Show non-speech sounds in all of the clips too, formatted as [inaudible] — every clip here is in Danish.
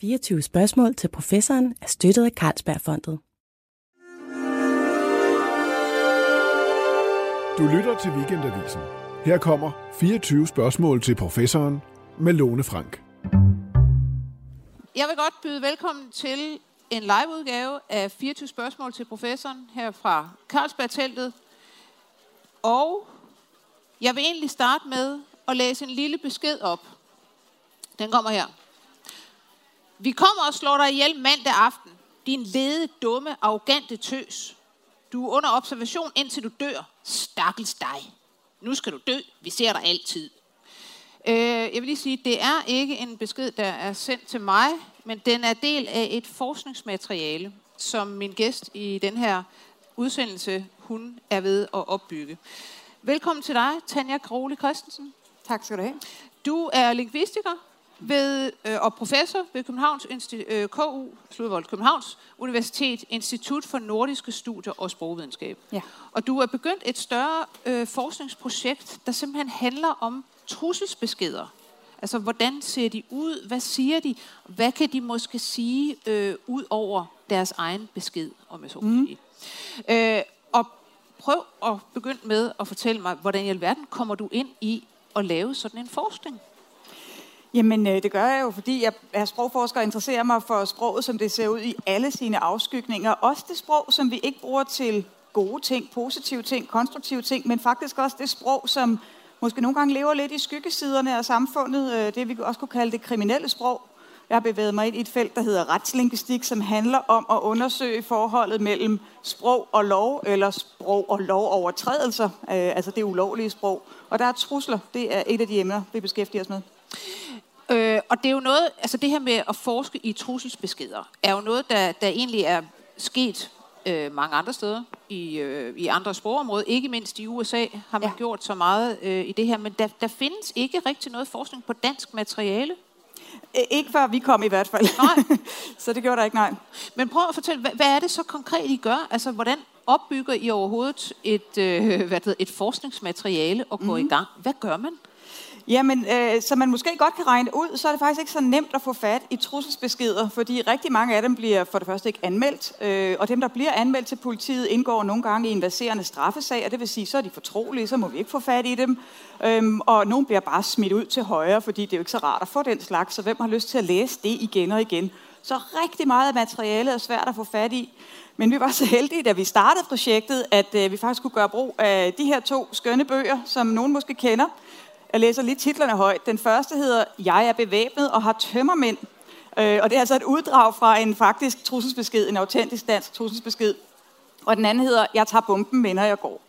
24 spørgsmål til professoren er støttet af Carlsbergfondet. Du lytter til Weekendavisen. Her kommer 24 spørgsmål til professoren med Lone Frank. Jeg vil godt byde velkommen til en liveudgave af 24 spørgsmål til professoren her fra Carlsberg-teltet. Og jeg vil egentlig starte med at læse en lille besked op. Den kommer her. Vi kommer og slår dig ihjel mandag aften. Din lede, dumme, arrogante tøs. Du er under observation, indtil du dør. Stakkels dig. Nu skal du dø. Vi ser dig altid. Øh, jeg vil lige sige, det er ikke en besked, der er sendt til mig, men den er del af et forskningsmateriale, som min gæst i den her udsendelse, hun er ved at opbygge. Velkommen til dig, Tanja Krole Christensen. Tak skal du have. Du er lingvistiker ved, øh, og professor ved Københavns øh, KU, Sludvold, Københavns Universitet, Institut for Nordiske Studier og Sprogvidenskab. Ja. Og du er begyndt et større øh, forskningsprojekt, der simpelthen handler om trusselsbeskeder. Altså, hvordan ser de ud? Hvad siger de? Hvad kan de måske sige øh, ud over deres egen besked, om jeg så må sige? Øh, og prøv at begynde med at fortælle mig, hvordan i alverden kommer du ind i at lave sådan en forskning? Jamen, øh, det gør jeg jo, fordi jeg er sprogforsker og interesserer mig for sproget, som det ser ud i alle sine afskygninger. Også det sprog, som vi ikke bruger til gode ting, positive ting, konstruktive ting, men faktisk også det sprog, som måske nogle gange lever lidt i skyggesiderne af samfundet. Øh, det vi også kunne kalde det kriminelle sprog. Jeg har bevæget mig ind i et felt, der hedder retslingvistik, som handler om at undersøge forholdet mellem sprog og lov, eller sprog og lovovertrædelser, øh, altså det ulovlige sprog. Og der er trusler, det er et af de emner, vi beskæftiger os med. Øh, og det er jo noget, altså det her med at forske i trusselsbeskeder, er jo noget, der, der egentlig er sket øh, mange andre steder i, øh, i andre sprogområder. Ikke mindst i USA har man ja. Gjort så meget øh, i det her, men der, der findes ikke rigtig noget forskning på dansk materiale. Ikke før vi kom i hvert fald. Nej. [laughs] Så det gjorde der ikke, nej. Men prøv at fortælle, hvad, hvad er det så konkret, I gør? Altså, hvordan opbygger I overhovedet et, øh, hvad det hedder, et forskningsmateriale og går mm. i gang? Hvad gør man? Jamen, øh, som man måske godt kan regne ud, så er det faktisk ikke så nemt at få fat i trusselsbeskeder, fordi rigtig mange af dem bliver for det første ikke anmeldt, øh, og dem, der bliver anmeldt til politiet, indgår nogle gange i en baserende straffesag, og det vil sige, så er de fortrolige, så må vi ikke få fat i dem, øhm, og nogle bliver bare smidt ud til højre, fordi det er jo ikke så rart at få den slags, så hvem har lyst til at læse det igen og igen? Så rigtig meget af materialet er svært at få fat i. Men vi var så heldige, da vi startede projektet, at øh, vi faktisk kunne gøre brug af de her to skønne bøger, som nogen måske kender. Jeg læser lige titlerne højt. Den første hedder Jeg er bevæbnet og har tømmermænd. Øh, og det er altså et uddrag fra en faktisk trusselsbesked, en autentisk dansk trusselsbesked. Og den anden hedder Jeg tager bomben med, når jeg går.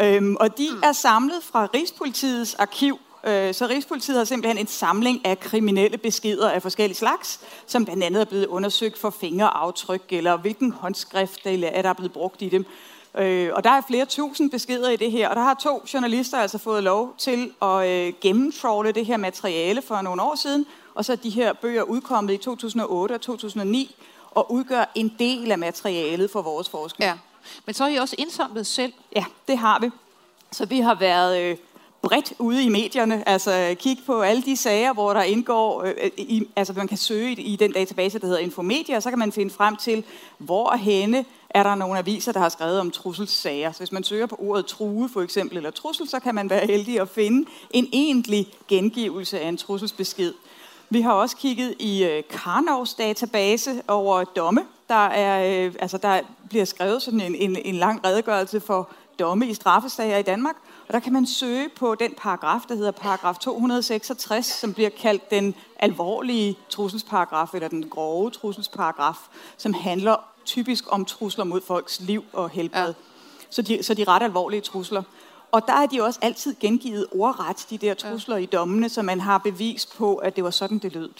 Øhm, og de er samlet fra Rigspolitiets arkiv. Øh, så Rigspolitiet har simpelthen en samling af kriminelle beskeder af forskellige slags, som blandt andet er blevet undersøgt for fingeraftryk, eller hvilken håndskrift der er, der er blevet brugt i dem. Øh, og der er flere tusind beskeder i det her, og der har to journalister altså fået lov til at øh, gennemtrawle det her materiale for nogle år siden, og så er de her bøger udkommet i 2008 og 2009, og udgør en del af materialet for vores forskning. Ja. Men så har I også indsamlet selv. Ja, det har vi. Så vi har været øh, bredt ude i medierne, altså kig på alle de sager, hvor der indgår, øh, øh, i, altså man kan søge i, i den database, der hedder Infomedia, og så kan man finde frem til, hvor henne er der nogle aviser, der har skrevet om trusselssager. Så hvis man søger på ordet true for eksempel, eller trussel, så kan man være heldig at finde en egentlig gengivelse af en trusselsbesked. Vi har også kigget i øh, Karnovs database over domme. Der, er, øh, altså, der bliver skrevet sådan en, en, en lang redegørelse for domme i straffesager i Danmark. Og der kan man søge på den paragraf, der hedder paragraf 266, som bliver kaldt den alvorlige trusselsparagraf, eller den grove trusselsparagraf, som handler typisk om trusler mod folks liv og helbred. Ja. Så, de, så de ret alvorlige trusler. Og der er de også altid gengivet ordret, de der trusler ja. i dommene, så man har bevis på, at det var sådan, det lød.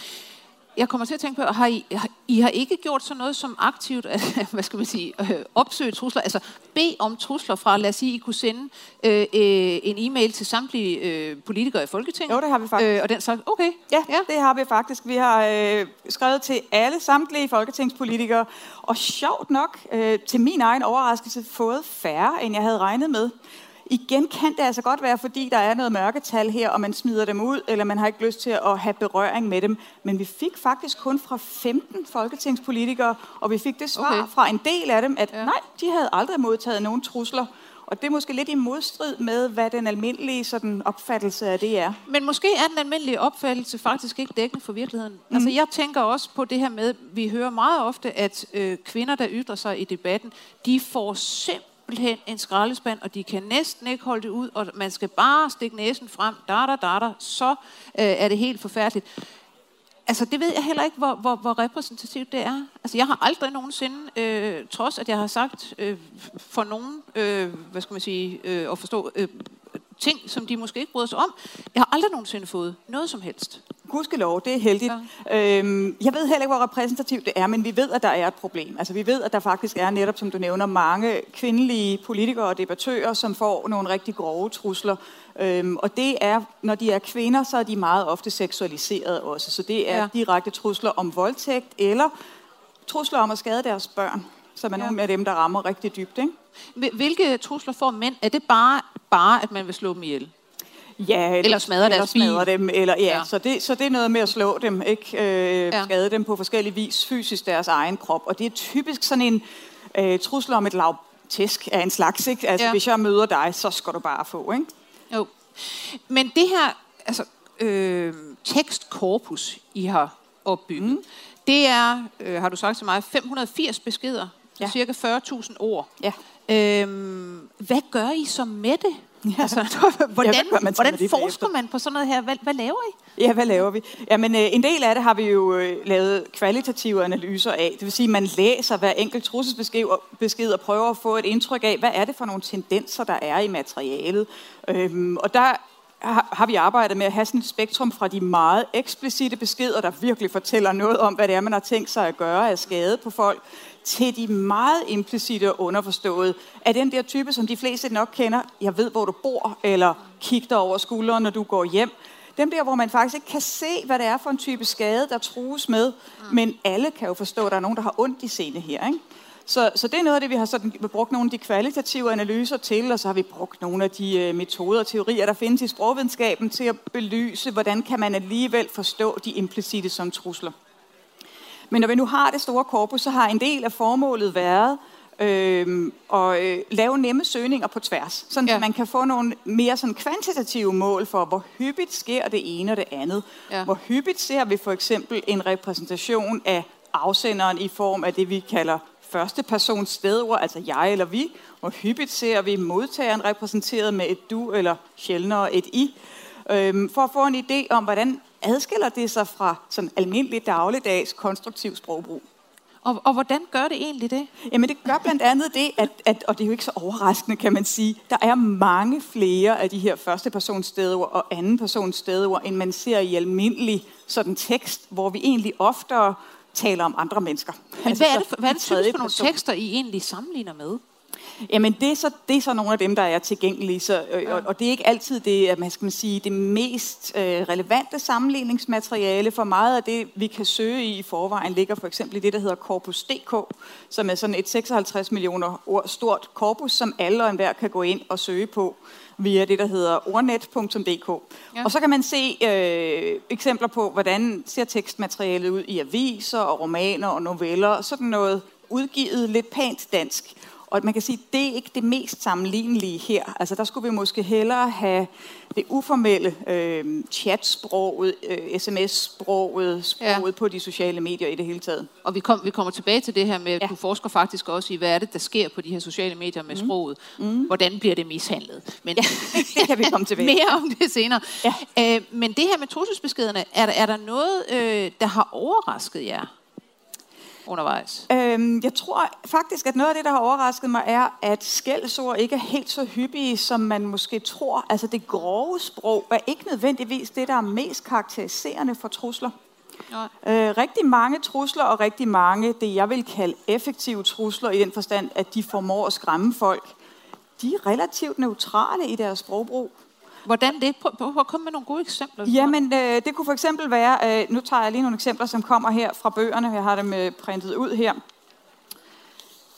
Jeg kommer til at tænke på, har I, har, I har ikke gjort sådan noget som aktivt, at, [laughs] hvad skal man sige, øh, opsøge trusler, altså bed om trusler fra, lad os sige, I kunne sende øh, øh, en e-mail til samtlige øh, politikere i Folketinget? Jo, det har vi faktisk. Øh, og den sagt, okay, Ja, ja, det har vi faktisk. Vi har øh, skrevet til alle samtlige folketingspolitikere, og sjovt nok, øh, til min egen overraskelse, fået færre, end jeg havde regnet med. Igen kan det altså godt være, fordi der er noget mørketal her, og man smider dem ud, eller man har ikke lyst til at have berøring med dem. Men vi fik faktisk kun fra 15 folketingspolitikere, og vi fik det svar okay. fra en del af dem, at ja. nej, de havde aldrig modtaget nogen trusler. Og det er måske lidt i modstrid med, hvad den almindelige sådan, opfattelse af det er. Men måske er den almindelige opfattelse faktisk ikke dækkende for virkeligheden. Mm. Altså jeg tænker også på det her med, vi hører meget ofte, at øh, kvinder, der ytrer sig i debatten, de får simpelthen en skraldespand, og de kan næsten ikke holde det ud, og man skal bare stikke næsen frem, datter, da da da, så øh, er det helt forfærdeligt. Altså, det ved jeg heller ikke, hvor, hvor, hvor repræsentativt det er. Altså, jeg har aldrig nogensinde, øh, trods at jeg har sagt øh, for nogen, øh, hvad skal man sige, øh, at forstå øh, ting, som de måske ikke bryder sig om, jeg har aldrig nogensinde fået noget som helst. Gudskelov, det er heldigt. Ja. Øhm, jeg ved heller ikke, hvor repræsentativt det er, men vi ved, at der er et problem. Altså, vi ved, at der faktisk er netop, som du nævner, mange kvindelige politikere og debattører, som får nogle rigtig grove trusler. Øhm, og det er, når de er kvinder, så er de meget ofte seksualiseret også. Så det er ja. direkte trusler om voldtægt, eller trusler om at skade deres børn, som er ja. nogle af dem, der rammer rigtig dybt. Ikke? Hvilke trusler får mænd? Er det bare, bare at man vil slå dem ihjel? Ja, eller, eller smadre eller deres bil. smadre dem, eller, ja, ja. Så, det, så det er noget med at slå dem, ikke øh, ja. skade dem på forskellige vis, fysisk deres egen krop. Og det er typisk sådan en øh, trussel om et lav tæsk af en slags. Ikke? Altså, ja. hvis jeg møder dig, så skal du bare få. Ikke? Jo. Men det her altså, øh, tekstkorpus, I har opbygget, mm. det er, øh, har du sagt til mig, 580 beskeder, ja. cirka 40.000 ord. Ja. Øhm, hvad gør I så med det? Ja. Altså, [laughs] hvordan ja, man hvordan forsker man på sådan noget her? Hvad, hvad laver I? Ja, hvad laver vi? Jamen, øh, en del af det har vi jo øh, lavet kvalitative analyser af. Det vil sige, at man læser hver enkelt trusselsbesked og prøver at få et indtryk af, hvad er det for nogle tendenser, der er i materialet. Øhm, og der har vi arbejdet med at have sådan et spektrum fra de meget eksplicite beskeder, der virkelig fortæller noget om, hvad det er, man har tænkt sig at gøre af skade på folk, til de meget implicite og underforståede, af den der type, som de fleste nok kender, jeg ved, hvor du bor, eller kig dig over skulderen, når du går hjem. Dem der, hvor man faktisk ikke kan se, hvad det er for en type skade, der trues med, mm. men alle kan jo forstå, at der er nogen, der har ondt i scene her. Ikke? Så, så det er noget af det, vi har sådan, vi brugt nogle af de kvalitative analyser til, og så har vi brugt nogle af de øh, metoder og teorier, der findes i sprogvidenskaben, til at belyse, hvordan kan man alligevel forstå de implicite som trusler. Men når vi nu har det store korpus, så har en del af formålet været øh, at øh, lave nemme søgninger på tværs, sådan ja. så man kan få nogle mere sådan kvantitative mål for, hvor hyppigt sker det ene og det andet. Ja. Hvor hyppigt ser vi for eksempel en repræsentation af afsenderen i form af det, vi kalder første persons stedord, altså jeg eller vi. Hvor hyppigt ser vi modtageren repræsenteret med et du eller sjældnere et i. Øhm, for at få en idé om, hvordan adskiller det sig fra sådan almindelig dagligdags konstruktiv sprogbrug. Og, og hvordan gør det egentlig det? Jamen det gør blandt andet det, at, at, og det er jo ikke så overraskende, kan man sige, der er mange flere af de her første persons stedord og anden persons stedord, end man ser i almindelig sådan tekst, hvor vi egentlig oftere taler om andre mennesker. Men altså, hvad er det for, hvad er det for nogle tekster, I egentlig sammenligner med? Jamen det er, så, det er så nogle af dem, der er tilgængelige, så, øh, ja. og, og det er ikke altid det, man skal man sige, det mest øh, relevante sammenligningsmateriale, for meget af det, vi kan søge i i forvejen, ligger for eksempel i det, der hedder Corpus.dk, som er sådan et 56 millioner ord stort korpus, som alle og enhver kan gå ind og søge på via det, der hedder ordnet.dk. Ja. Og så kan man se øh, eksempler på, hvordan ser tekstmaterialet ud i aviser og romaner og noveller, sådan noget udgivet lidt pænt dansk. Og man kan sige, at det er ikke det mest sammenlignelige her. Altså der skulle vi måske hellere have det uformelle øh, chatsproget, øh, sms-sproget, sproget ja. på de sociale medier i det hele taget. Og vi, kom, vi kommer tilbage til det her med, at ja. du forsker faktisk også i, hvad er det, der sker på de her sociale medier med mm. sproget. Mm. Hvordan bliver det mishandlet? Men ja, det kan vi komme [laughs] tilbage Mere om det senere. Ja. Øh, men det her med trusselsbeskederne, er der, er der noget, øh, der har overrasket jer? Undervejs? Øhm, jeg tror faktisk, at noget af det, der har overrasket mig, er, at skældsord ikke er helt så hyppige, som man måske tror. Altså det grove sprog er ikke nødvendigvis det, der er mest karakteriserende for trusler. Øh, rigtig mange trusler og rigtig mange, det jeg vil kalde effektive trusler i den forstand, at de formår at skræmme folk, de er relativt neutrale i deres sprogbrug. Hvordan det? Prøv, prøv at komme med nogle gode eksempler. Jamen, øh, det kunne for eksempel være, øh, nu tager jeg lige nogle eksempler, som kommer her fra bøgerne. Jeg har dem øh, printet ud her.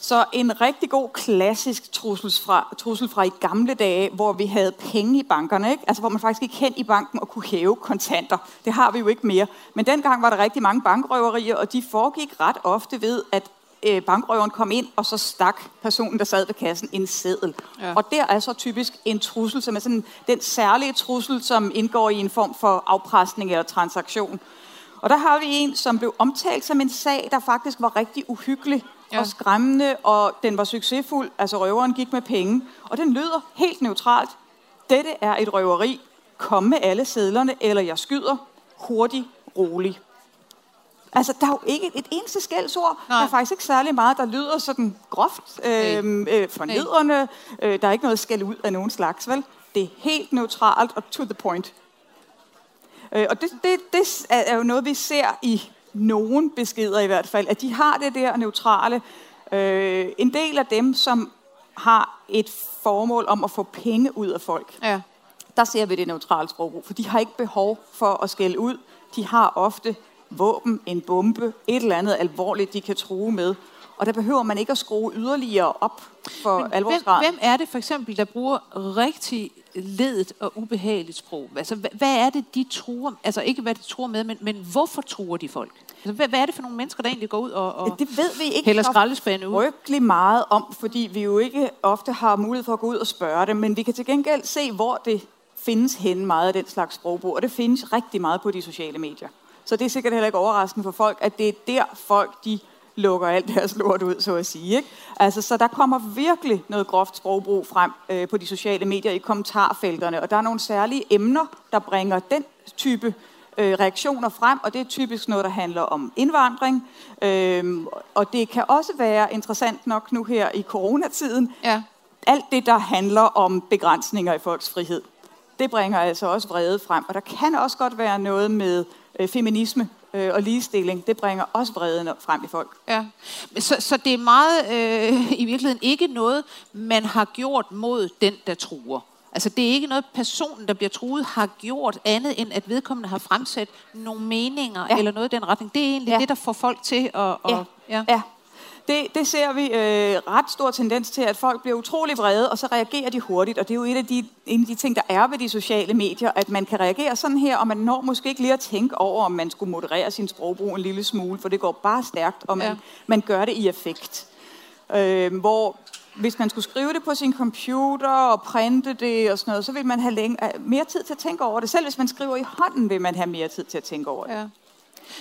Så en rigtig god klassisk trussel fra, trussel fra i gamle dage, hvor vi havde penge i bankerne, ikke? altså hvor man faktisk gik hen i banken og kunne hæve kontanter. Det har vi jo ikke mere. Men dengang var der rigtig mange bankrøverier, og de foregik ret ofte ved, at øh, bankrøveren kom ind, og så stak personen, der sad ved kassen, en seddel. Ja. Og der er så typisk en trussel, som er sådan den særlige trussel, som indgår i en form for afpresning eller transaktion. Og der har vi en, som blev omtalt som en sag, der faktisk var rigtig uhyggelig ja. og skræmmende, og den var succesfuld. Altså røveren gik med penge. Og den lyder helt neutralt. Dette er et røveri. Kom med alle sedlerne, eller jeg skyder. Hurtig, rolig. Altså, der er jo ikke et eneste skældsord. Nej. Der er faktisk ikke særlig meget, der lyder sådan groft, øh, øh, fornedrende. Øh, der er ikke noget skæld ud af nogen slags, vel? Det er helt neutralt og to the point. Øh, og det, det, det er jo noget, vi ser i nogen beskeder i hvert fald, at de har det der neutrale. Øh, en del af dem, som har et formål om at få penge ud af folk, ja. der ser vi det neutrale sprogbrug, for de har ikke behov for at skælde ud. De har ofte våben, en bombe, et eller andet alvorligt, de kan true med. Og der behøver man ikke at skrue yderligere op for alvorsgraden. Hvem, hvem er det for eksempel, der bruger rigtig ledet og ubehageligt sprog? Altså, hvad er det, de truer? Altså ikke, hvad de truer med, men, men hvorfor truer de folk? Altså, hvad, hvad er det for nogle mennesker, der egentlig går ud og, og det ved vi ikke hælder skraldespande ud? frygtelig meget om, fordi vi jo ikke ofte har mulighed for at gå ud og spørge dem, men vi kan til gengæld se, hvor det findes hen meget af den slags sprogbrug, og det findes rigtig meget på de sociale medier. Så det er sikkert heller ikke overraskende for folk, at det er der folk, de lukker alt deres lort ud, så at sige. Ikke? Altså, så der kommer virkelig noget groft sprogbrug frem øh, på de sociale medier i kommentarfelterne, og der er nogle særlige emner, der bringer den type øh, reaktioner frem, og det er typisk noget, der handler om indvandring. Øh, og det kan også være interessant nok nu her i coronatiden, ja. alt det, der handler om begrænsninger i folks frihed. Det bringer altså også vrede frem, og der kan også godt være noget med øh, feminisme øh, og ligestilling, det bringer også vreden frem i folk. Ja. Så, så det er meget øh, i virkeligheden ikke noget, man har gjort mod den, der truer. Altså det er ikke noget, personen, der bliver truet, har gjort andet, end at vedkommende har fremsat nogle meninger ja. eller noget i den retning. Det er egentlig ja. det, der får folk til at... at ja. Ja. ja. Det, det ser vi øh, ret stor tendens til, at folk bliver utrolig vrede, og så reagerer de hurtigt. Og det er jo et af de, en af de ting, der er ved de sociale medier, at man kan reagere sådan her, og man når måske ikke lige at tænke over, om man skulle moderere sin sprogbrug en lille smule, for det går bare stærkt, og man, ja. man gør det i effekt. Øh, hvor hvis man skulle skrive det på sin computer og printe det og sådan noget, så vil man have længe, mere tid til at tænke over det. Selv hvis man skriver i hånden, vil man have mere tid til at tænke over det. Ja.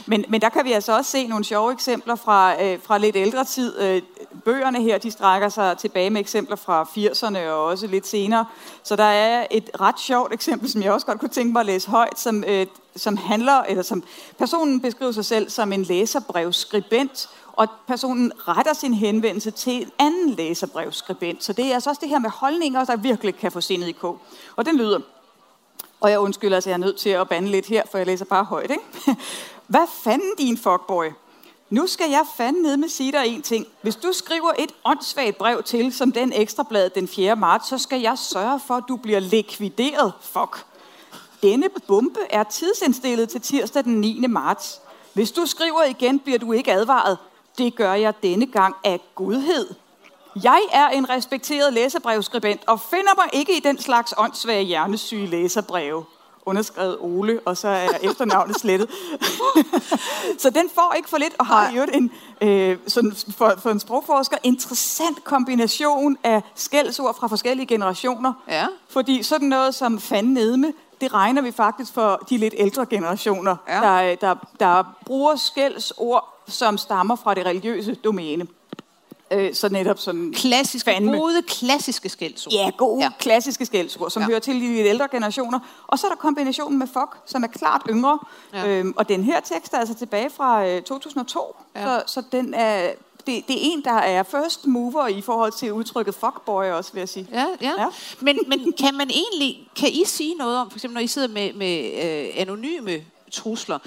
Men, men der kan vi altså også se nogle sjove eksempler fra, øh, fra lidt ældre tid. Øh, bøgerne her, de strækker sig tilbage med eksempler fra 80'erne og også lidt senere. Så der er et ret sjovt eksempel, som jeg også godt kunne tænke mig at læse højt, som, øh, som handler, eller som personen beskriver sig selv som en læserbrevskribent, og personen retter sin henvendelse til en anden læserbrevskribent. Så det er altså også det her med holdninger, der virkelig kan få sindet i kog. Og den lyder, og jeg undskylder, at jeg er nødt til at bande lidt her, for jeg læser bare højt. Ikke? Hvad fanden, din fuckboy? Nu skal jeg fanden ned med sige dig en ting. Hvis du skriver et åndssvagt brev til, som den ekstrablad den 4. marts, så skal jeg sørge for, at du bliver likvideret. Fuck. Denne bombe er tidsindstillet til tirsdag den 9. marts. Hvis du skriver igen, bliver du ikke advaret. Det gør jeg denne gang af godhed. Jeg er en respekteret læserbrevskribent og finder mig ikke i den slags åndssvage hjernesyge læserbreve underskrevet Ole, og så er efternavnet slettet. [laughs] så den får ikke for lidt, og har jo en, øh, sådan for, for en sprogforsker, interessant kombination af skældsord fra forskellige generationer. Ja. Fordi sådan noget som fandnedme, det regner vi faktisk for de lidt ældre generationer, ja. der, der, der bruger skældsord, som stammer fra det religiøse domæne. Øh, så netop sådan... Klassiske, fandme. gode, klassiske skældsord. Ja, gode, ja. klassiske skældsord, som ja. hører til i de ældre generationer. Og så er der kombinationen med fuck, som er klart yngre. Ja. Øhm, og den her tekst er altså tilbage fra øh, 2002. Ja. Så, så den er, det, det er en, der er first mover i forhold til udtrykket fuckboy også, vil jeg sige. Ja, ja. ja. Men, men kan man egentlig, kan I sige noget om, for eksempel når I sidder med, med øh, anonyme trusler,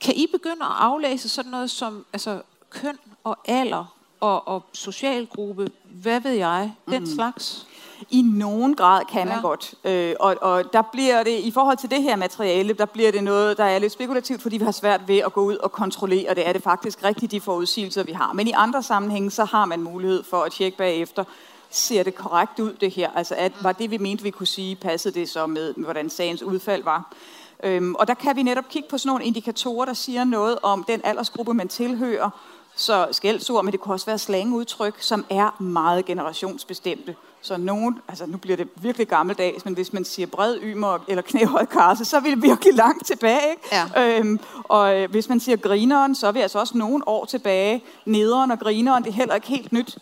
kan I begynde at aflæse sådan noget som altså, køn og alder og, og socialgruppe, hvad ved jeg, den mm. slags? I nogen grad kan man Ja. godt. Øh, og, og der bliver det, i forhold til det her materiale, der bliver det noget, der er lidt spekulativt, fordi vi har svært ved at gå ud og kontrollere det. Er det faktisk rigtigt de forudsigelser, vi har? Men i andre sammenhænge, så har man mulighed for at tjekke bagefter, ser det korrekt ud det her? Altså at, var det, vi mente, vi kunne sige, passede det så med, med hvordan sagens udfald var? Øhm, og der kan vi netop kigge på sådan nogle indikatorer, der siger noget om den aldersgruppe, man tilhører. Så skældsord, men det kunne også være slangudtryk, som er meget generationsbestemte. Så nogen, altså nu bliver det virkelig gammeldags, men hvis man siger bred ymer eller knæhøj karse, så er vi virkelig langt tilbage. Ikke? Ja. Øhm, og øh, hvis man siger grineren, så er vi altså også nogle år tilbage. Nederen og grineren, det er heller ikke helt nyt.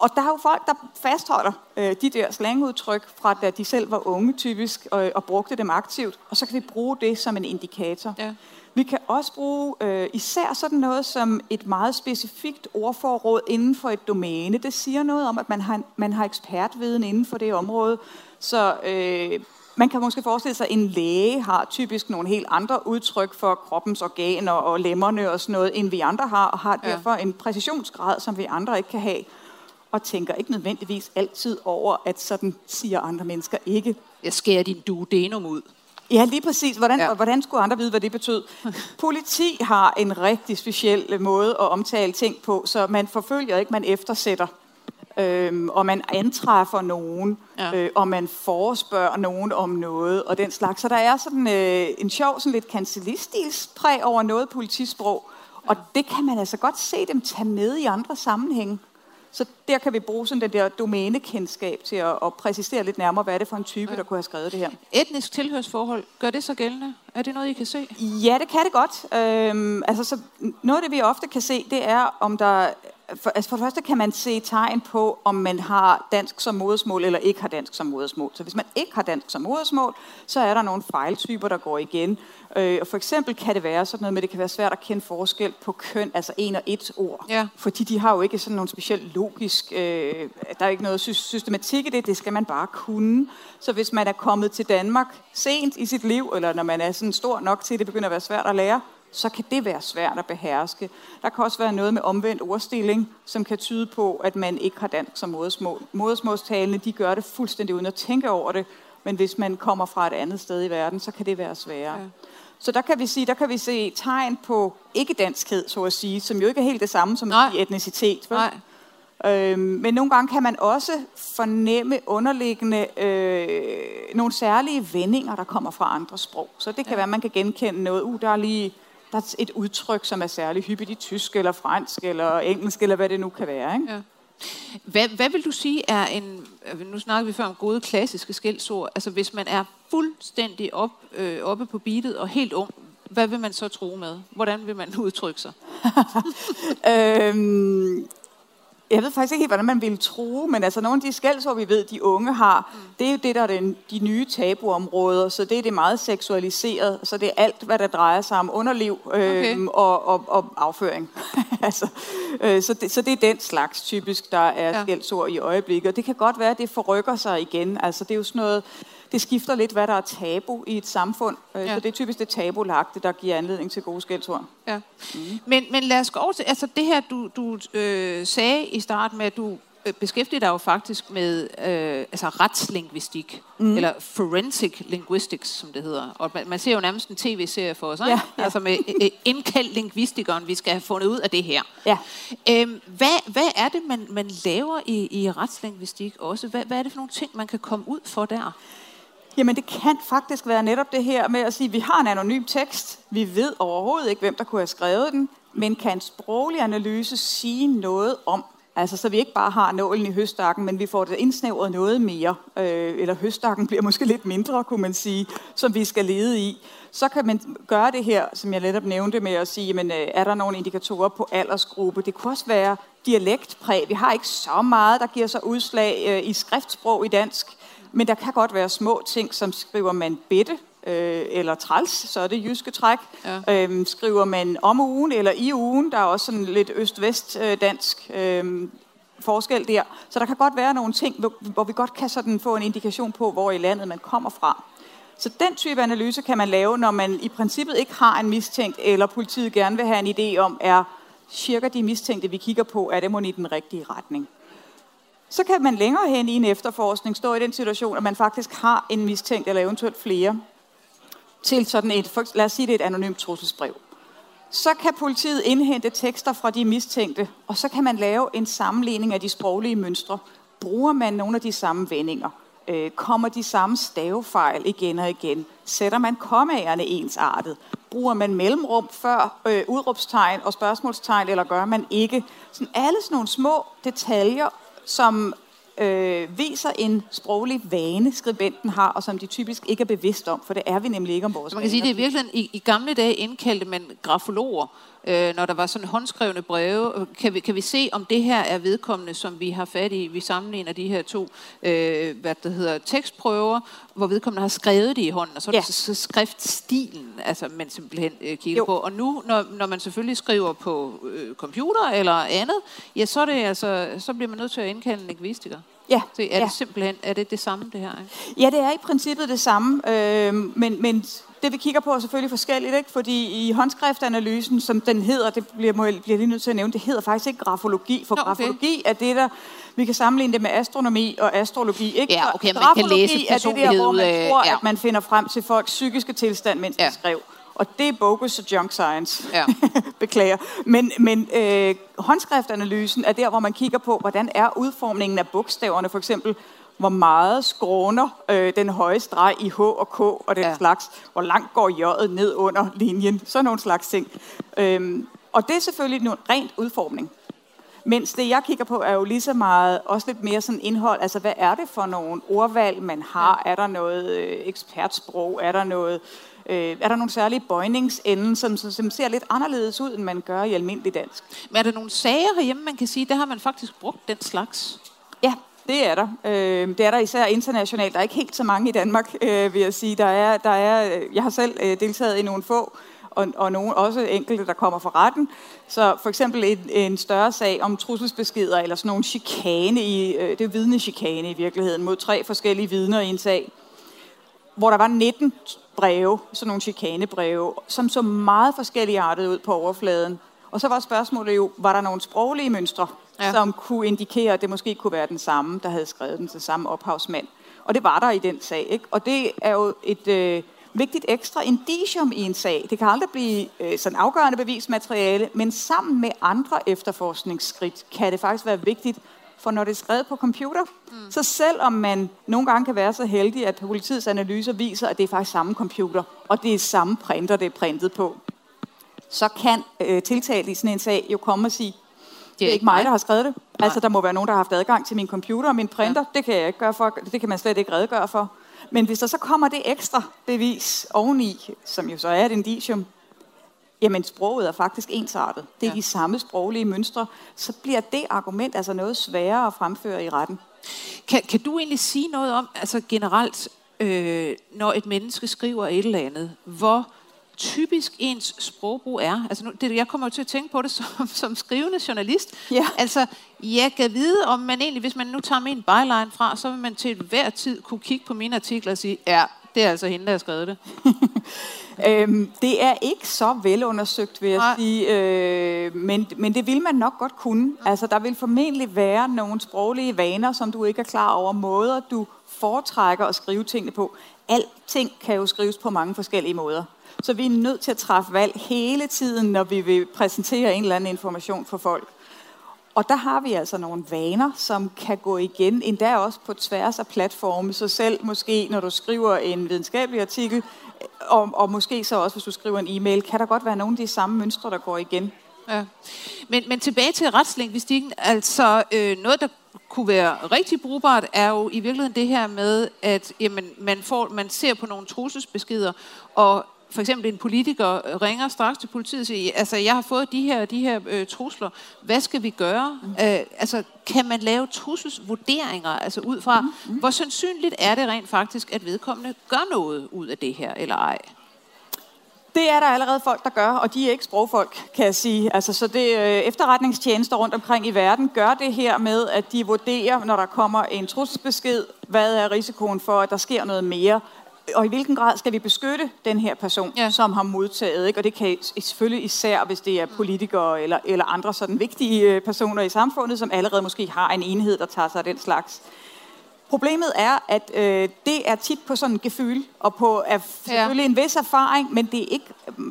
Og der er jo folk, der fastholder øh, de der slangudtryk fra da de selv var unge typisk, og, og brugte dem aktivt. Og så kan vi bruge det som en indikator. Ja. Vi kan også bruge øh, især sådan noget som et meget specifikt ordforråd inden for et domæne. Det siger noget om, at man har, man har ekspertviden inden for det område. Så øh, man kan måske forestille sig, at en læge har typisk nogle helt andre udtryk for kroppens organer og lemmerne og sådan noget, end vi andre har, og har Ja. derfor en præcisionsgrad, som vi andre ikke kan have. Og tænker ikke nødvendigvis altid over, at sådan siger andre mennesker ikke. Jeg skærer din duodenum ud. Ja, lige præcis. Hvordan, Ja. hvordan skulle andre vide, hvad det betød? [laughs] Politi har en rigtig speciel måde at omtale ting på, så man forfølger ikke, man eftersætter. Øhm, og man antræffer nogen, Ja. øh, og man forespørger nogen om noget, og den slags. Så der er sådan øh, en sjov, sådan lidt kancellistilspræg over noget politisprog, og det kan man altså godt se dem tage med i andre sammenhænge. Så der kan vi bruge sådan den der domænekendskab til at, at præcisere lidt nærmere, hvad er det for en type, der kunne have skrevet det her. Etnisk tilhørsforhold, gør det så gældende? Er det noget, I kan se? Ja, det kan det godt. Øhm, altså, så noget af det, vi ofte kan se, det er, om der... For, altså for det første kan man se tegn på, om man har dansk som modersmål eller ikke har dansk som modersmål. Så hvis man ikke har dansk som modersmål, så er der nogle fejltyper, der går igen. Øh, og for eksempel kan det være sådan noget med, at det kan være svært at kende forskel på køn, altså en og et ord. Ja. Fordi de har jo ikke sådan nogle specielt logisk... Øh, der er ikke noget sy- systematik i det, det skal man bare kunne. Så hvis man er kommet til Danmark sent i sit liv, eller når man er sådan stor nok til, at det begynder at være svært at lære, så kan det være svært at beherske. Der kan også være noget med omvendt ordstilling, som kan tyde på, at man ikke har dansk som modersmål. Modersmålstalende, de gør det fuldstændig uden at tænke over det, men hvis man kommer fra et andet sted i verden, så kan det være sværere. Ja. Så der kan vi sige, der kan vi se tegn på ikke-danskhed, så at sige, som jo ikke er helt det samme som Nej. etnicitet. vel? Nej. Øhm, men nogle gange kan man også fornemme underliggende øh, nogle særlige vendinger, der kommer fra andre sprog. Så det kan ja. være, at man kan genkende noget. Uh, der er lige der er et udtryk, som er særlig hyppigt i tysk, eller fransk, eller engelsk, eller hvad det nu kan være. Ikke? Ja. Hvad, hvad vil du sige er en... Nu snakker vi før om gode klassiske skældsord. Altså hvis man er fuldstændig op, øh, oppe på beatet og helt ung, hvad vil man så tro med? Hvordan vil man [laughs] udtrykke sig? øhm, jeg ved faktisk ikke helt, hvordan man ville tro, men altså nogle af de skældsord, vi ved, de unge har, mm. det er jo det, der er den, de nye tabuområder, så det er det meget seksualiseret, så det er alt, hvad der drejer sig om underliv øhm, Okay. og, og, og afføring. [laughs] altså, øh, så, det, så det er den slags typisk, der er ja. skældsord i øjeblikket. Og det kan godt være, at det forrykker sig igen. Altså det er jo sådan noget, det skifter lidt, hvad der er tabu i et samfund. Øh, Ja. Så det er typisk det tabulagte, der giver anledning til gode skældsord. Ja. Men, men lad os gå over til, altså det her, du, du øh, sagde i starten med, at du øh, beskæftiger dig jo faktisk med øh, altså retslingvistik, mm. eller forensic linguistics, som det hedder. Og man, man ser jo nærmest en tv-serie for os, ikke? Ja, ja. altså med øh, indkaldt lingvistikeren, vi skal have fundet ud af det her. Ja. Øhm, hvad, hvad er det, man, man laver i, i retslingvistik også? Hvad, hvad er det for nogle ting, man kan komme ud for der? Jamen det kan faktisk være netop det her med at sige, at vi har en anonym tekst. Vi ved overhovedet ikke, hvem der kunne have skrevet den, men kan en sproglig analyse sige noget om, altså så vi ikke bare har nålen i høstakken, men vi får det indsnævret noget mere, øh, eller høstakken bliver måske lidt mindre, kunne man sige, som vi skal lede i. Så kan man gøre det her, som jeg netop nævnte med at sige, men, øh, er der nogle indikatorer på aldersgruppe? Det kunne også være dialektpræg. Vi har ikke så meget, der giver sig udslag øh, i skriftsprog i dansk, men der kan godt være små ting, som skriver man bitte øh, eller træls, så er det jyske træk. Ja. Øhm, skriver man om ugen eller i ugen, der er også sådan lidt øst-vest øh, dansk øh, forskel der. Så der kan godt være nogle ting, hvor, hvor vi godt kan sådan få en indikation på, hvor i landet man kommer fra. Så den type analyse kan man lave, når man i princippet ikke har en mistænkt, eller politiet gerne vil have en idé om, er cirka de mistænkte, vi kigger på, er det mon i den rigtige retning. Så kan man længere hen i en efterforskning stå i den situation, at man faktisk har en mistænkt eller eventuelt flere til sådan et, lad os sige det er et anonymt trusselsbrev. Så kan politiet indhente tekster fra de mistænkte, og så kan man lave en sammenligning af de sproglige mønstre. Bruger man nogle af de samme vendinger? Øh, kommer de samme stavefejl igen og igen? Sætter man kommaerne ensartet? Bruger man mellemrum før øh, udråbstegn og spørgsmålstegn, eller gør man ikke? Sådan alle sådan nogle små detaljer, som øh, viser en sproglig vane, skribenten har, og som de typisk ikke er bevidst om, for det er vi nemlig ikke om vores Man kan sige, det er virkelig, i, i gamle dage indkaldte man grafologer, øh, når der var sådan håndskrevne breve. Kan vi, kan vi se, om det her er vedkommende, som vi har fat i? Vi sammenligner de her to øh, hvad det hedder, tekstprøver, hvor vedkommende har skrevet det i hånden, og så er det så skriftstilen, altså man simpelthen øh, kigger jo. på. Og nu, når, når man selvfølgelig skriver på øh, computer eller andet, ja, så, er det altså, så bliver man nødt til at indkalde en lingvistiker. Ja. Så er ja. det simpelthen er det det samme, det her? Ikke? Ja, det er i princippet det samme, øh, men, men det vi kigger på er selvfølgelig forskelligt, ikke? fordi i håndskriftanalysen, som den hedder, det bliver, må bliver lige nødt til at nævne, det hedder faktisk ikke grafologi, for okay. grafologi er det der, vi kan sammenligne det med astronomi og astrologi. Ikke? Ja, okay, man kan læse er det der, hvor man tror, ja. at man finder frem til folks psykiske tilstand, mens ja. de skriver. Og det er bogus og junk science. Ja. [laughs] Beklager. Men, men øh, håndskriftanalysen er der, hvor man kigger på, hvordan er udformningen af bogstaverne. For eksempel, hvor meget skråner øh, den høje streg i H og K og den ja. slags. Hvor langt går J'et ned under linjen. Sådan nogle slags ting. Øhm, og det er selvfølgelig en rent udformning. Mens det, jeg kigger på, er jo lige så meget, også lidt mere sådan indhold. Altså, hvad er det for nogle ordvalg, man har? Ja. Er der noget øh, ekspertsprog? Er der noget... Øh, er der nogle særlige bøjningsende, som, som ser lidt anderledes ud, end man gør i almindelig dansk? Men er der nogle sager herhjemme, man kan sige, der har man faktisk brugt den slags? Ja, det er der. Øh, det er der især internationalt. Der er ikke helt så mange i Danmark, øh, vil jeg sige. Der er, der er, øh, jeg har selv øh, deltaget i nogle få, og, og nogle, også enkelte, der kommer fra retten. Så for eksempel en, en større sag om trusselsbeskeder, eller sådan nogle chikane, i, øh, det er vidnechikane i virkeligheden, mod tre forskellige vidner i en sag, hvor der var 19 breve, sådan nogle chikanebreve, som så meget forskellige artet ud på overfladen. Og så var spørgsmålet jo, var der nogle sproglige mønstre, ja. som kunne indikere, at det måske kunne være den samme, der havde skrevet den til samme ophavsmand. Og det var der i den sag. Ikke? Og det er jo et øh, vigtigt ekstra indicium i en sag. Det kan aldrig blive øh, sådan afgørende bevismateriale, men sammen med andre efterforskningsskridt kan det faktisk være vigtigt, for når det er skrevet på computer, mm. så selvom man nogle gange kan være så heldig, at politiets analyser viser, at det er faktisk samme computer, og det er samme printer, det er printet på, så kan øh, tiltalt i sådan en sag jo komme og sige, det er ikke mig, der har skrevet det. Nej. Altså, der må være nogen, der har haft adgang til min computer og min printer. Ja. Det kan jeg ikke gøre for. Det kan man slet ikke redegøre for. Men hvis der så kommer det ekstra bevis oveni, som jo så er et indicium, jamen sproget er faktisk ensartet. Det er ja. de samme sproglige mønstre. Så bliver det argument altså noget sværere at fremføre i retten. Kan, kan du egentlig sige noget om, altså generelt, øh, når et menneske skriver et eller andet, hvor typisk ens sprogbrug er. Altså nu, det, jeg kommer jo til at tænke på det [laughs] som, som skrivende journalist. Ja. Altså, jeg kan vide, om man egentlig, hvis man nu tager min byline fra, så vil man til hver tid kunne kigge på mine artikler og sige, ja, det er altså hende, der har skrevet det. [laughs] øhm, det er ikke så velundersøgt, vil jeg Nej. sige, øh, men, men det vil man nok godt kunne. Altså, der vil formentlig være nogle sproglige vaner, som du ikke er klar over, måder du foretrækker at skrive tingene på. Alting kan jo skrives på mange forskellige måder. Så vi er nødt til at træffe valg hele tiden, når vi vil præsentere en eller anden information for folk. Og der har vi altså nogle vaner, som kan gå igen, endda også på tværs af platforme. Så selv måske, når du skriver en videnskabelig artikel, og, og måske så også, hvis du skriver en e-mail, kan der godt være nogle af de samme mønstre, der går igen. Ja. Men, men tilbage til retslingvistikken, altså øh, noget, der kunne være rigtig brugbart, er jo i virkeligheden det her med, at jamen, man, får, man ser på nogle trusselsbeskeder, og for eksempel en politiker ringer straks til politiet og siger, altså jeg har fået de her, de her øh, trusler, hvad skal vi gøre? Mm. Øh, altså kan man lave trusselsvurderinger, altså ud fra, mm. Mm. hvor sandsynligt er det rent faktisk, at vedkommende gør noget ud af det her, eller ej? Det er der allerede folk, der gør, og de er ikke sprogfolk, kan jeg sige. Altså, så det øh, efterretningstjenester rundt omkring i verden gør det her med, at de vurderer, når der kommer en trusselsbesked, hvad er risikoen for, at der sker noget mere og i hvilken grad skal vi beskytte den her person, Ja. som har modtaget, ikke? og det kan selvfølgelig især, hvis det er politikere eller, eller andre sådan vigtige øh, personer i samfundet, som allerede måske har en enhed, der tager sig af den slags. Problemet er, at øh, det er tit på sådan en gefyl, og på er selvfølgelig en vis erfaring, men det, er ikke,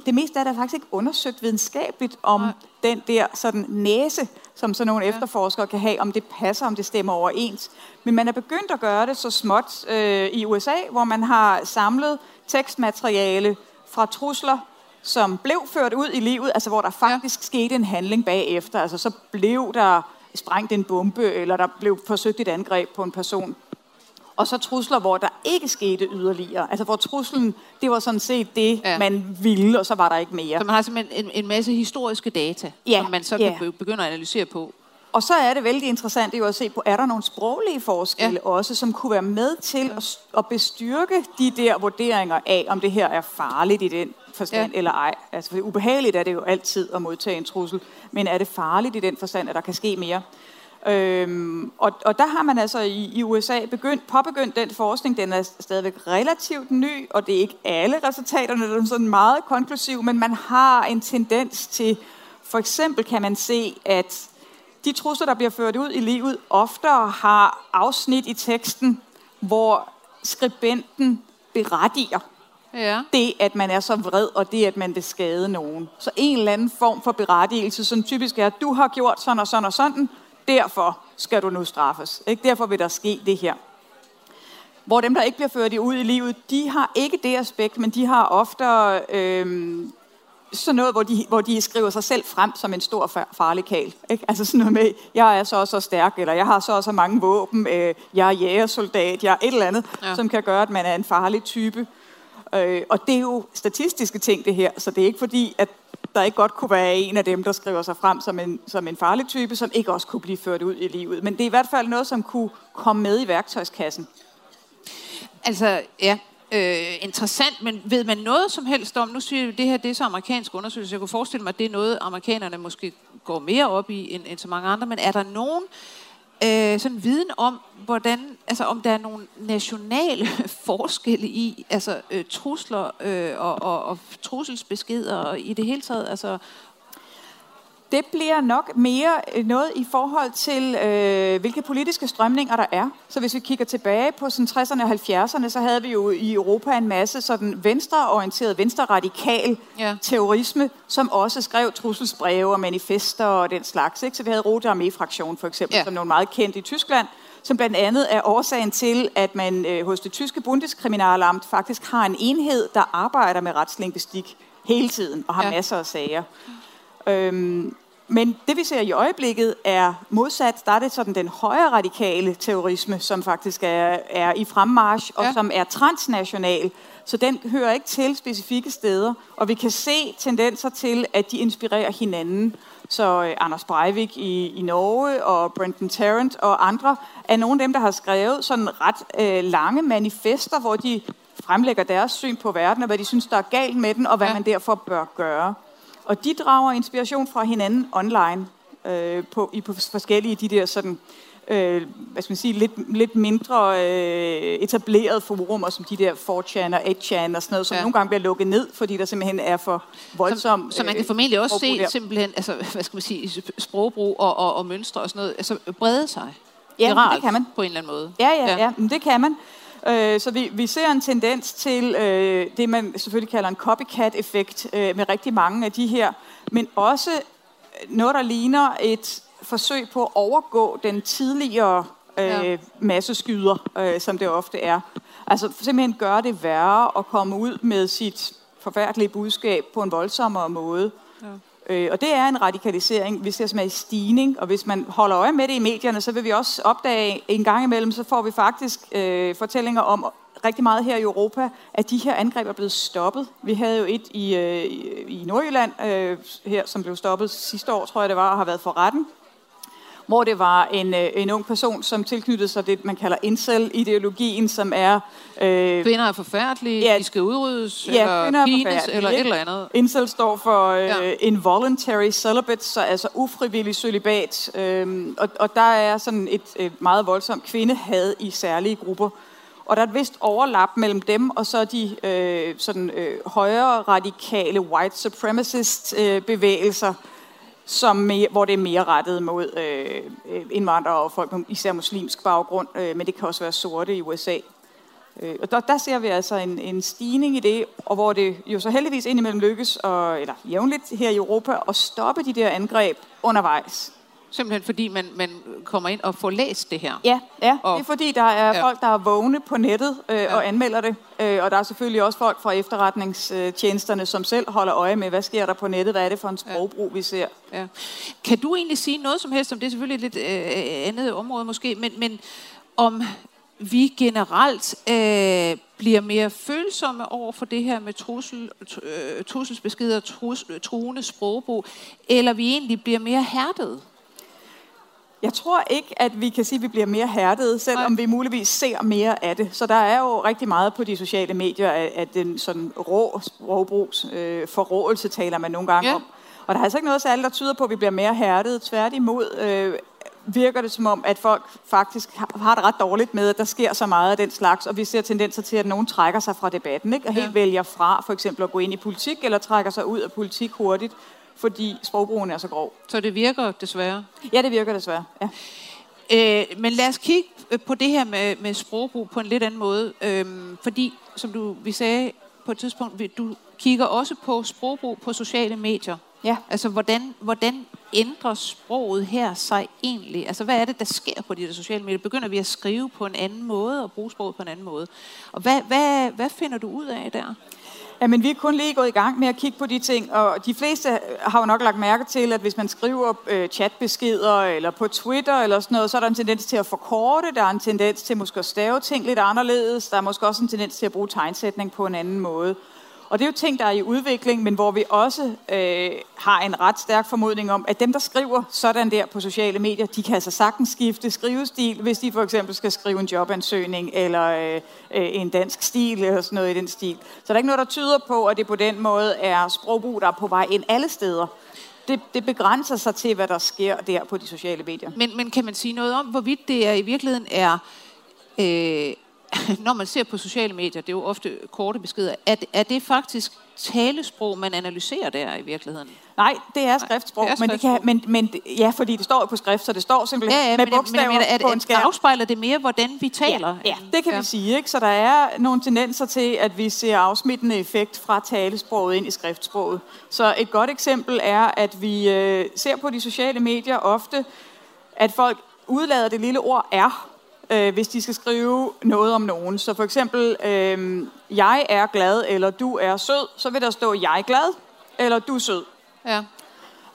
det meste er faktisk ikke undersøgt videnskabeligt om Nej. den der sådan næse, som sådan nogle ja. efterforskere kan have, om det passer, om det stemmer overens. Men man er begyndt at gøre det så småt øh, i USA, hvor man har samlet tekstmateriale fra trusler, som blev ført ud i livet, altså hvor der faktisk ja. skete en handling bagefter. Altså så blev der sprængt en bombe, eller der blev forsøgt et angreb på en person. Og så trusler, hvor der ikke skete yderligere. Altså hvor truslen, det var sådan set det, Ja. ja. man ville, og så var der ikke mere. Så man har simpelthen en, en masse historiske data, Ja, som man så ja. kan be- begynde at analysere på. Og så er det vældig interessant jo at se på, er der nogle sproglige forskelle ja. også, som kunne være med til at, s- at bestyrke de der vurderinger af, om det her er farligt i den forstand ja. eller ej. Altså, for ubehageligt er det jo altid at modtage en trussel, men er det farligt i den forstand, at der kan ske mere? Øhm, og, og der har man altså i, i USA begyndt, påbegyndt den forskning, den er stadigvæk relativt ny, og det er ikke alle resultaterne, der er sådan meget konklusiv, men man har en tendens til, for eksempel kan man se, at de trusler, der bliver ført ud i livet, oftere har afsnit i teksten, hvor skribenten berettiger Ja. det, at man er så vred, og det, at man vil skade nogen. Så en eller anden form for berettigelse, som typisk er, at du har gjort sådan og sådan og sådan, derfor skal du nu straffes. Ikke? Derfor vil der ske det her. Hvor dem, der ikke bliver ført ud i livet, de har ikke det aspekt, men de har ofte øhm, sådan noget, hvor de, hvor de skriver sig selv frem som en stor far- farlig kal. Ikke? Altså sådan noget med, jeg er så og så stærk, eller jeg har så og så mange våben, øh, jeg er jægersoldat, jeg er et eller andet, ja. som kan gøre, at man er en farlig type. Øh, og det er jo statistiske ting, det her, så det er ikke fordi, at der ikke godt kunne være en af dem, der skriver sig frem som en, som en farlig type, som ikke også kunne blive ført ud i livet. Men det er i hvert fald noget, som kunne komme med i værktøjskassen. Altså, ja, øh, interessant, men ved man noget som helst om, nu siger vi, det her det er så amerikansk undersøgelse, jeg kunne forestille mig, at det er noget, amerikanerne måske går mere op i, end, end så mange andre, men er der nogen øh, sådan viden om, hvordan, altså om der er nogle nationale [laughs] forskelle i, altså øh, trusler øh, og, og, og trusselsbeskeder og i det hele taget, altså, det bliver nok mere øh, noget i forhold til, øh, hvilke politiske strømninger der er. Så hvis vi kigger tilbage på sådan 60'erne og 70'erne, så havde vi jo i Europa en masse sådan venstreorienteret, venstreradikal Ja. terrorisme, som også skrev trusselsbreve og manifester og den slags. Ikke? Så vi havde Rote Armee-fraktion for eksempel, Ja. som nogle meget kendt i Tyskland, som blandt andet er årsagen til, at man øh, hos det tyske Bundeskriminalamt faktisk har en enhed, der arbejder med retslingvistik hele tiden og har ja. masser af sager. Øhm, men det vi ser i øjeblikket er modsat, der er det sådan den højre radikale terrorisme, som faktisk er, er i fremmarch, og Ja. som er transnational. Så den hører ikke til specifikke steder, og vi kan se tendenser til, at de inspirerer hinanden. Så øh, Anders Breivik i, i Norge og Brenton Tarrant og andre er nogle af dem, der har skrevet sådan ret øh, lange manifester, hvor de fremlægger deres syn på verden, og hvad de synes, der er galt med den, og hvad ja. man derfor bør gøre. Og de drager inspiration fra hinanden online øh, på, i på forskellige de der sådan, øh, hvad skal man sige, lidt, lidt mindre øh, etablerede forumer, som de der 4chan og 8chan og sådan noget, som Ja. nogle gange bliver lukket ned, fordi der simpelthen er for voldsom... Så, så man kan øh, formentlig også se der. simpelthen, altså, [laughs] hvad skal man sige, sprogbrug og, og, og mønstre og sådan noget, altså brede sig. Ja, det kan man. På en eller anden måde. Ja, ja, ja, ja men det kan man. Øh, Så vi, vi ser en tendens til øh, det, man selvfølgelig kalder en copycat-effekt øh, med rigtig mange af de her, men også noget, der ligner et forsøg på at overgå den tidligere øh, Ja. masseskyder, øh, som det ofte er. Altså simpelthen gøre det værre at komme ud med sit forfærdelige budskab på en voldsommere måde. Øh, og det er en radikalisering, vi ser som er i stigning, og hvis man holder øje med det i medierne, så vil vi også opdage en gang imellem, så får vi faktisk øh, fortællinger om rigtig meget her i Europa, at de her angreb er blevet stoppet. Vi havde jo et i, øh, i- i Nordjylland øh, her, som blev stoppet sidste år, tror jeg det var, og har været for retten hvor det var en, øh, en ung person, som tilknyttede sig det, man kalder incel-ideologien, som er øh, Kvinder er forfærdelige, Ja. de skal udryddes, Ja, eller er pines, eller et eller andet. Incel står for øh, Ja. involuntary celibate, så altså ufrivillig celibat. Øhm, og, og der er sådan et øh, meget voldsomt kvindehad i særlige grupper. Og der er et vist overlap mellem dem og så de øh, sådan, øh, højere radikale white supremacist øh, bevægelser, som mere, hvor det er mere rettet mod øh, øh, indvandrere og folk med især muslimsk baggrund, øh, men det kan også være sorte i USA. Øh, og der, der ser vi altså en, en stigning i det, og hvor det jo så heldigvis indimellem lykkes, og, eller jævnligt her i Europa, at stoppe de der angreb undervejs. Simpelthen fordi man, man kommer ind og får læst det her? Ja, ja og, det er fordi, der er ja. folk, der er vågne på nettet øh, ja. og anmelder det. Øh, og der er selvfølgelig også folk fra efterretningstjenesterne, som selv holder øje med, hvad sker der på nettet, hvad er det for en sprogbrug, vi ser. Ja. Kan du egentlig sige noget som helst om det? er selvfølgelig et lidt øh, andet område måske, men, men om vi generelt øh, bliver mere følsomme over for det her med trussel, øh, trusselsbeskeder, trus, truende sprogbrug, eller vi egentlig bliver mere hærdet? Jeg tror ikke, at vi kan sige, at vi bliver mere hærdede, selvom Nej. vi muligvis ser mere af det. Så der er jo rigtig meget på de sociale medier, at den sådan rå sprogbrugs øh, forrådelse taler man nogle gange ja. om. Og der er altså ikke noget særligt, der tyder på, at vi bliver mere hærdede. Tværtimod øh, virker det som om, at folk faktisk har det ret dårligt med, at der sker så meget af den slags, og vi ser tendenser til, at nogen trækker sig fra debatten, ikke? og helt ja. vælger fra for eksempel at gå ind i politik, eller trækker sig ud af politik hurtigt, fordi sprogbrugen er så grov. Så det virker desværre? Ja, det virker desværre, ja. Øh, men lad os kigge på det her med, med sprogbrug på en lidt anden måde, øhm, fordi, som du vi sagde på et tidspunkt, du kigger også på sprogbrug på sociale medier. Ja. Altså, hvordan, hvordan ændrer sproget her sig egentlig? Altså, hvad er det, der sker på de der sociale medier? Begynder vi at skrive på en anden måde og bruge sproget på en anden måde? Og hvad, hvad, hvad finder du ud af der? Ja, men vi er kun lige gået i gang med at kigge på de ting, og de fleste har jo nok lagt mærke til, at hvis man skriver øh, chatbeskeder eller på Twitter eller sådan noget, så er der en tendens til at forkorte, der er en tendens til måske at stave ting lidt anderledes, der er måske også en tendens til at bruge tegnsætning på en anden måde. Og det er jo ting, der er i udvikling, men hvor vi også øh, har en ret stærk formodning om, at dem, der skriver sådan der på sociale medier, de kan altså sagtens skifte skrivestil, hvis de for eksempel skal skrive en jobansøgning eller øh, øh, en dansk stil eller sådan noget i den stil. Så der er ikke noget, der tyder på, at det på den måde er sprogbrug, der er på vej ind alle steder. Det, det begrænser sig til, hvad der sker der på de sociale medier. Men, men kan man sige noget om, hvorvidt det er, i virkeligheden er... Øh, [coughs] når man ser på sociale medier, det er jo ofte korte beskeder, er, er det faktisk talesprog, man analyserer der i virkeligheden? Nej, det er skriftsprog, det er skriftsprog. Men, det kan, men, men ja, fordi det står jo på skrift, så det står simpelthen ja, ja, med men, bogstaver men, men, på en skærm. Afspejler det mere, hvordan vi taler? Ja, ja det kan ja. vi sige. Ikke? Så der er nogle tendenser til, at vi ser afsmittende effekt fra talesproget ind i skriftsproget. Så et godt eksempel er, at vi øh, ser på de sociale medier ofte, at folk udlader det lille ord er øh, hvis de skal skrive noget om nogen. Så for eksempel, øh, jeg er glad, eller du er sød, så vil der stå, jeg er glad, eller du er sød. Ja.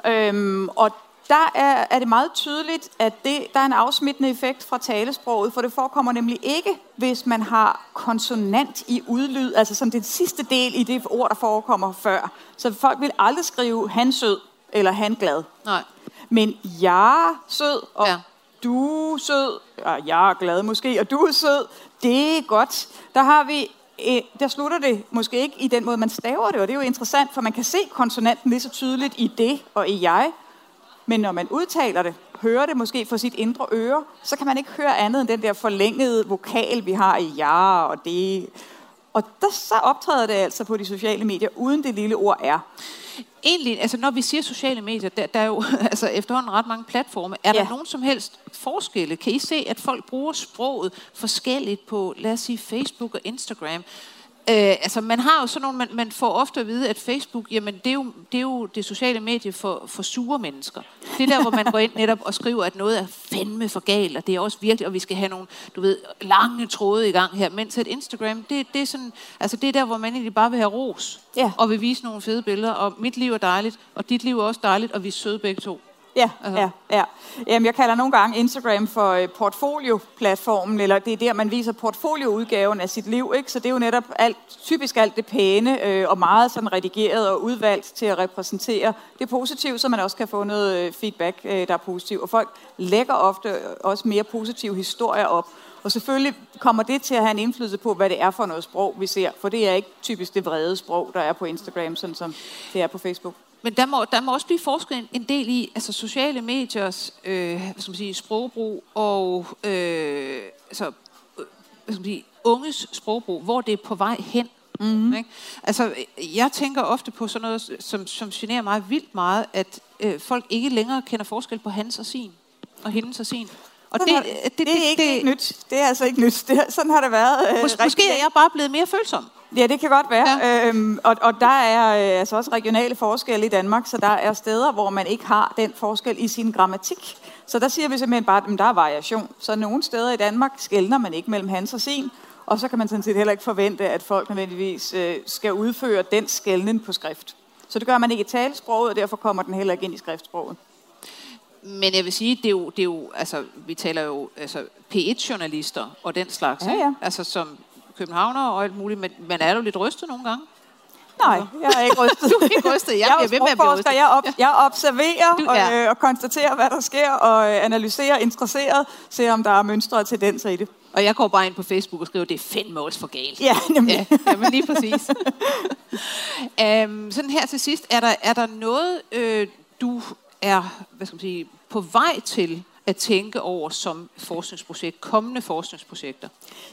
Øhm, og der er, er det meget tydeligt, at det, der er en afsmittende effekt fra talesproget, for det forekommer nemlig ikke, hvis man har konsonant i udlyd, altså som den sidste del i det ord, der forekommer før. Så folk vil aldrig skrive han sød, eller han glad. Nej. Men jeg sød, og ja du er sød, og jeg er glad måske, og du er sød, det er godt. Der har vi eh, der slutter det måske ikke i den måde, man staver det, og det er jo interessant, for man kan se konsonanten lige så tydeligt i det og i jeg, men når man udtaler det, hører det måske for sit indre øre, så kan man ikke høre andet end den der forlængede vokal, vi har i ja og det. Og der, så optræder det altså på de sociale medier, uden det lille ord er egentlig, altså når vi siger sociale medier, der, der er jo [laughs] altså efterhånden ret mange platforme. Er ja. der nogen som helst forskelle? Kan I se, at folk bruger sproget forskelligt på, lad os sige, Facebook og Instagram? Øh, altså man har jo sådan nogle, man, man får ofte at vide, at Facebook, jamen det er jo det, er jo det sociale medie for, for sure mennesker. Det er der, hvor man går ind netop og skriver, at noget er fandme for galt, og det er også virkelig, og vi skal have nogle, du ved, lange tråde i gang her. Mens at Instagram, det, det, er sådan, altså det er der, hvor man egentlig bare vil have ros, ja. og vil vise nogle fede billeder, og mit liv er dejligt, og dit liv er også dejligt, og vi er søde begge to. Ja, altså. ja, ja. Jamen, jeg kalder nogle gange Instagram for uh, portfolio-platformen, eller det er der, man viser portfolioudgaven af sit liv, ikke? Så det er jo netop alt, typisk alt det pæne, øh, og meget sådan redigeret og udvalgt til at repræsentere det positive, så man også kan få noget øh, feedback, øh, der er positivt. Og folk lægger ofte også mere positive historier op. Og selvfølgelig kommer det til at have en indflydelse på, hvad det er for noget sprog, vi ser. For det er ikke typisk det vrede sprog, der er på Instagram, sådan som det er på Facebook. Men der må, der må også blive forsket en del i altså sociale mediers øh, hvad skal man sige, sprogbrug og øh, altså, hvad skal man sige, unges sprogbrug, hvor det er på vej hen. Mm-hmm. Ikke? Altså, jeg tænker ofte på sådan noget, som, som generer mig vildt meget, at øh, folk ikke længere kender forskel på hans og sin, og hendes og sin. Og det, det, det, det, det er ikke det, nyt. Det er altså ikke nyt. [laughs] Det, sådan har det været. Øh, mås- måske er jeg bare blevet mere følsom. Ja, det kan godt være. Ja. Øhm, og, og der er øh, altså også regionale forskelle i Danmark, så der er steder, hvor man ikke har den forskel i sin grammatik. Så der siger vi simpelthen bare, at der er variation. Så nogle steder i Danmark skældner man ikke mellem hans og sin, og så kan man sådan set heller ikke forvente, at folk nødvendigvis øh, skal udføre den skældning på skrift. Så det gør man ikke i talesproget, og derfor kommer den heller ikke ind i skriftsproget. Men jeg vil sige, det er jo, det er jo altså, vi taler jo altså, P1-journalister og den slags, ja, ja. altså som københavner og alt muligt, men man er jo lidt rystet nogle gange. Nej, jeg er ikke rystet. du er ikke rystet. Jeg, jeg er ved med at blive rystet. Jeg, op, jeg observerer du, ja. og, øh, og konstaterer, hvad der sker, og øh, analyserer interesseret, ser om der er mønstre og tendenser i det. Og jeg går bare ind på Facebook og skriver, det er fem måls for galt. Ja, nemlig. Ja, jamen lige præcis. um, [laughs] sådan her til sidst, er der, er der noget, øh, du er hvad skal man sige, på vej til at tænke over som forskningsprojekt, kommende forskningsprojekter?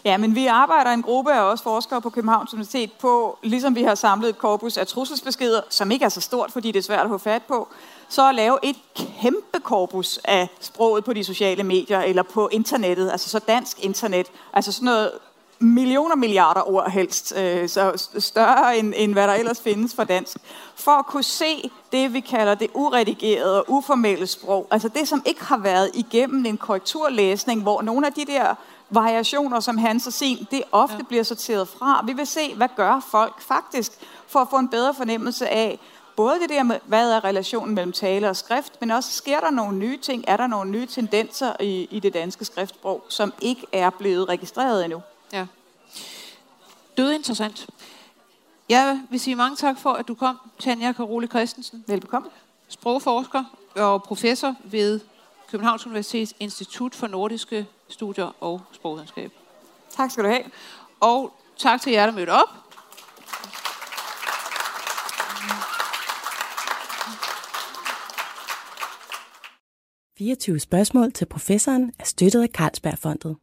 Ja, men vi arbejder en gruppe af os forskere på Københavns Universitet på, ligesom vi har samlet et korpus af trusselsbeskeder, som ikke er så stort, fordi det er svært at få fat på, så at lave et kæmpe korpus af sproget på de sociale medier eller på internettet, altså så dansk internet, altså sådan noget millioner milliarder ord helst, øh, så større end, end hvad der ellers findes for dansk, for at kunne se det, vi kalder det uredigerede og uformelle sprog, altså det, som ikke har været igennem en korrekturlæsning, hvor nogle af de der variationer, som Hans og Sin, det ofte ja. bliver sorteret fra. Vi vil se, hvad gør folk faktisk, for at få en bedre fornemmelse af, både det der med, hvad er relationen mellem tale og skrift, men også sker der nogle nye ting, er der nogle nye tendenser i, i det danske skriftsprog, som ikke er blevet registreret endnu. Ja. Død interessant. Jeg vil sige mange tak for, at du kom, Tanja Karole Christensen. Velbekomme. Sprogforsker og professor ved Københavns Universitets Institut for Nordiske Studier og Sprogvidenskab. Tak skal du have. Og tak til jer, der mødte op. ...24 spørgsmål til professoren er støttet af Carlsbergfondet.